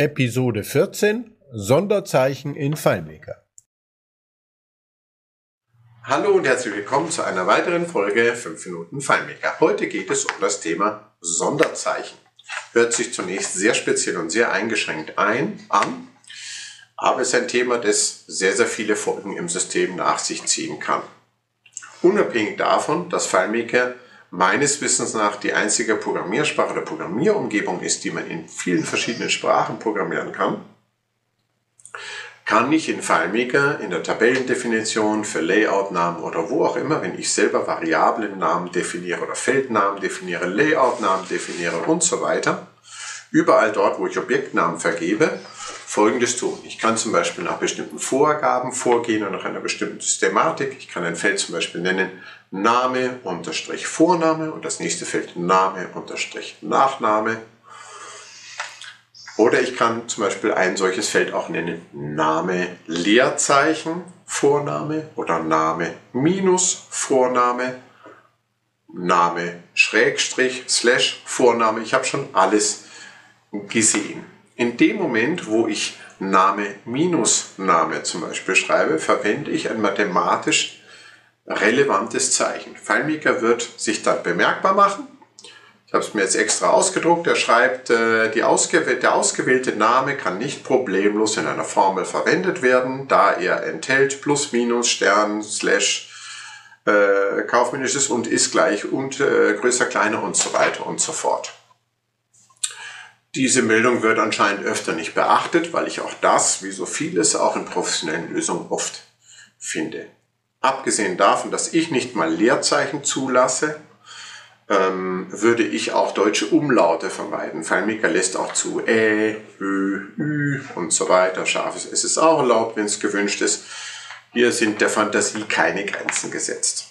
Episode 14 Sonderzeichen in FileMaker. Hallo und herzlich willkommen zu einer weiteren Folge 5 Minuten FileMaker. Heute geht es um das Thema Sonderzeichen. Hört sich zunächst sehr speziell und sehr eingeschränkt ein, an, aber es ist ein Thema, das sehr, sehr viele Folgen im System nach sich ziehen kann. Unabhängig davon, dass FileMaker meines Wissens nach die einzige Programmiersprache oder Programmierumgebung ist, die man in vielen verschiedenen Sprachen programmieren kann, kann ich in FileMaker in der Tabellendefinition für Layoutnamen oder wo auch immer, wenn ich selber Variablennamen definiere oder Feldnamen definiere, Layoutnamen definiere und so weiter, überall dort, wo ich Objektnamen vergebe, Folgendes tun. Ich kann zum Beispiel nach bestimmten Vorgaben vorgehen und nach einer bestimmten Systematik. Ich kann ein Feld zum Beispiel nennen Name unterstrich Vorname und das nächste Feld Name unterstrich Nachname. Oder ich kann zum Beispiel ein solches Feld auch nennen Name Leerzeichen Vorname oder Name minus Vorname, Name Schrägstrich Slash Vorname. Ich habe schon alles gesehen. In dem Moment, wo ich Name minus Name zum Beispiel schreibe, verwende ich ein mathematisch relevantes Zeichen. FileMaker wird sich dann bemerkbar machen. Ich habe es mir jetzt extra ausgedruckt. Er schreibt, äh, die ausgewählte, der ausgewählte Name kann nicht problemlos in einer Formel verwendet werden, da er enthält plus, minus, Stern, Slash, äh, kaufmännisches und ist gleich und äh, größer, kleiner und so weiter und so fort. Diese Meldung wird anscheinend öfter nicht beachtet, weil ich auch das, wie so vieles, auch in professionellen Lösungen oft finde. Abgesehen davon, dass ich nicht mal Leerzeichen zulasse, ähm, würde ich auch deutsche Umlaute vermeiden. FileMaker lässt auch zu Ä, Ö, Ü und so weiter. Scharfes S ist auch erlaubt, wenn es gewünscht ist. Hier sind der Fantasie keine Grenzen gesetzt.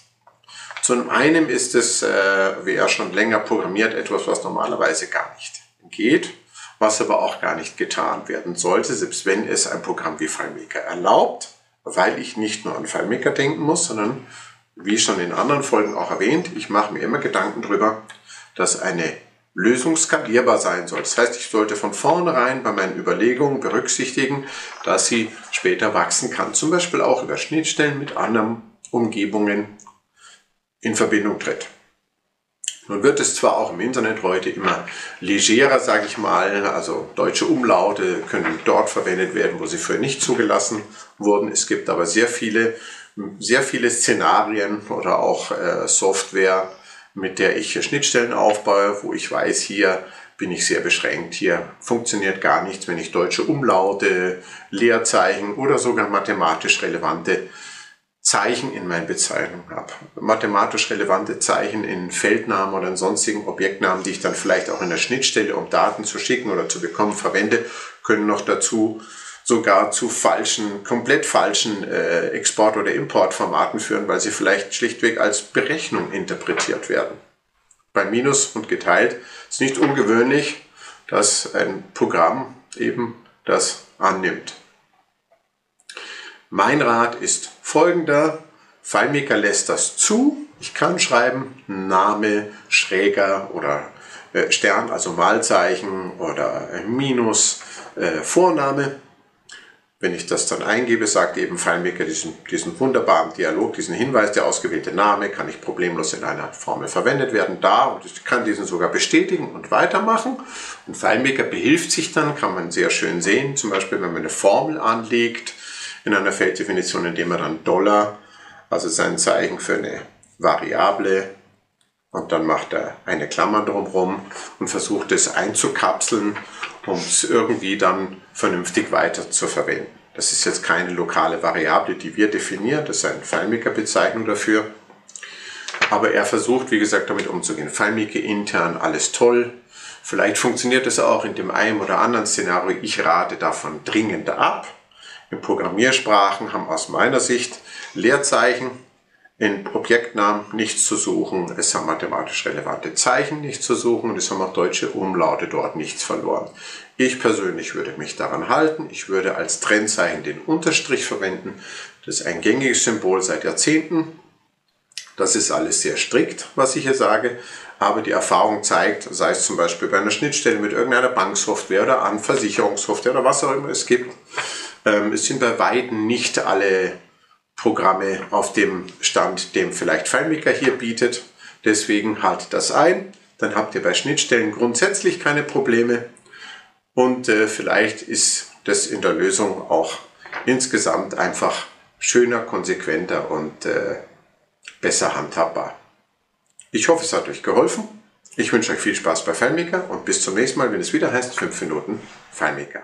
Zum einen ist es, äh, wer schon länger programmiert, etwas, was normalerweise gar nicht geht, was aber auch gar nicht getan werden sollte, selbst wenn es ein Programm wie FileMaker erlaubt, weil ich nicht nur an FileMaker denken muss, sondern wie schon in anderen Folgen auch erwähnt, ich mache mir immer Gedanken darüber, dass eine Lösung skalierbar sein soll. Das heißt, ich sollte von vornherein bei meinen Überlegungen berücksichtigen, dass sie später wachsen kann. Zum Beispiel auch über Schnittstellen mit anderen Umgebungen in Verbindung tritt. Nun wird es zwar auch im Internet heute immer legerer, sage ich mal, also deutsche Umlaute können dort verwendet werden, wo sie für nicht zugelassen wurden. Es gibt aber sehr viele, sehr viele Szenarien oder auch äh, Software, mit der ich Schnittstellen aufbaue, wo ich weiß, hier bin ich sehr beschränkt. Hier funktioniert gar nichts, wenn ich deutsche Umlaute, Leerzeichen oder sogar mathematisch relevante Zeichen in meinen Bezeichnungen habe. Mathematisch relevante Zeichen in Feldnamen oder in sonstigen Objektnamen, die ich dann vielleicht auch in der Schnittstelle, um Daten zu schicken oder zu bekommen, verwende, können noch dazu sogar zu falschen, komplett falschen äh, Export- oder Importformaten führen, weil sie vielleicht schlichtweg als Berechnung interpretiert werden. Bei Minus und geteilt ist nicht ungewöhnlich, dass ein Programm eben das annimmt. Mein Rat ist folgender. FileMaker lässt das zu. Ich kann schreiben Name, Schräger oder äh, Stern, also Malzeichen oder äh, Minus, äh, Vorname. Wenn ich das dann eingebe, sagt eben FileMaker diesen, diesen wunderbaren Dialog, diesen Hinweis, der ausgewählte Name kann nicht problemlos in einer Formel verwendet werden, da und ich kann diesen sogar bestätigen und weitermachen. Und FileMaker behilft sich dann, kann man sehr schön sehen, zum Beispiel wenn man eine Formel anlegt, in einer Felddefinition, indem er dann Dollar, also sein Zeichen für eine Variable, und dann macht er eine Klammer drumherum und versucht es einzukapseln, um es irgendwie dann vernünftig weiter zu verwenden. Das ist jetzt keine lokale Variable, die wir definieren, das ist eine FileMaker-Bezeichnung dafür. Aber er versucht, wie gesagt, damit umzugehen. FileMaker intern, alles toll. Vielleicht funktioniert es auch in dem einen oder anderen Szenario. Ich rate davon dringend ab. In Programmiersprachen haben aus meiner Sicht Leerzeichen in Objektnamen nichts zu suchen, es haben mathematisch relevante Zeichen nichts zu suchen und es haben auch deutsche Umlaute dort nichts verloren. Ich persönlich würde mich daran halten. Ich würde als Trennzeichen den Unterstrich verwenden. Das ist ein gängiges Symbol seit Jahrzehnten. Das ist alles sehr strikt, was ich hier sage. Aber die Erfahrung zeigt, sei es zum Beispiel bei einer Schnittstelle mit irgendeiner Banksoftware oder an Versicherungssoftware oder was auch immer es gibt, ähm, es sind bei Weitem nicht alle Programme auf dem Stand, dem vielleicht FileMaker hier bietet. Deswegen haltet das ein. Dann habt ihr bei Schnittstellen grundsätzlich keine Probleme. Und äh, vielleicht ist das in der Lösung auch insgesamt einfach schöner, konsequenter und äh, besser handhabbar. Ich hoffe, es hat euch geholfen. Ich wünsche euch viel Spaß bei FileMaker und bis zum nächsten Mal, wenn es wieder heißt 5 Minuten FileMaker.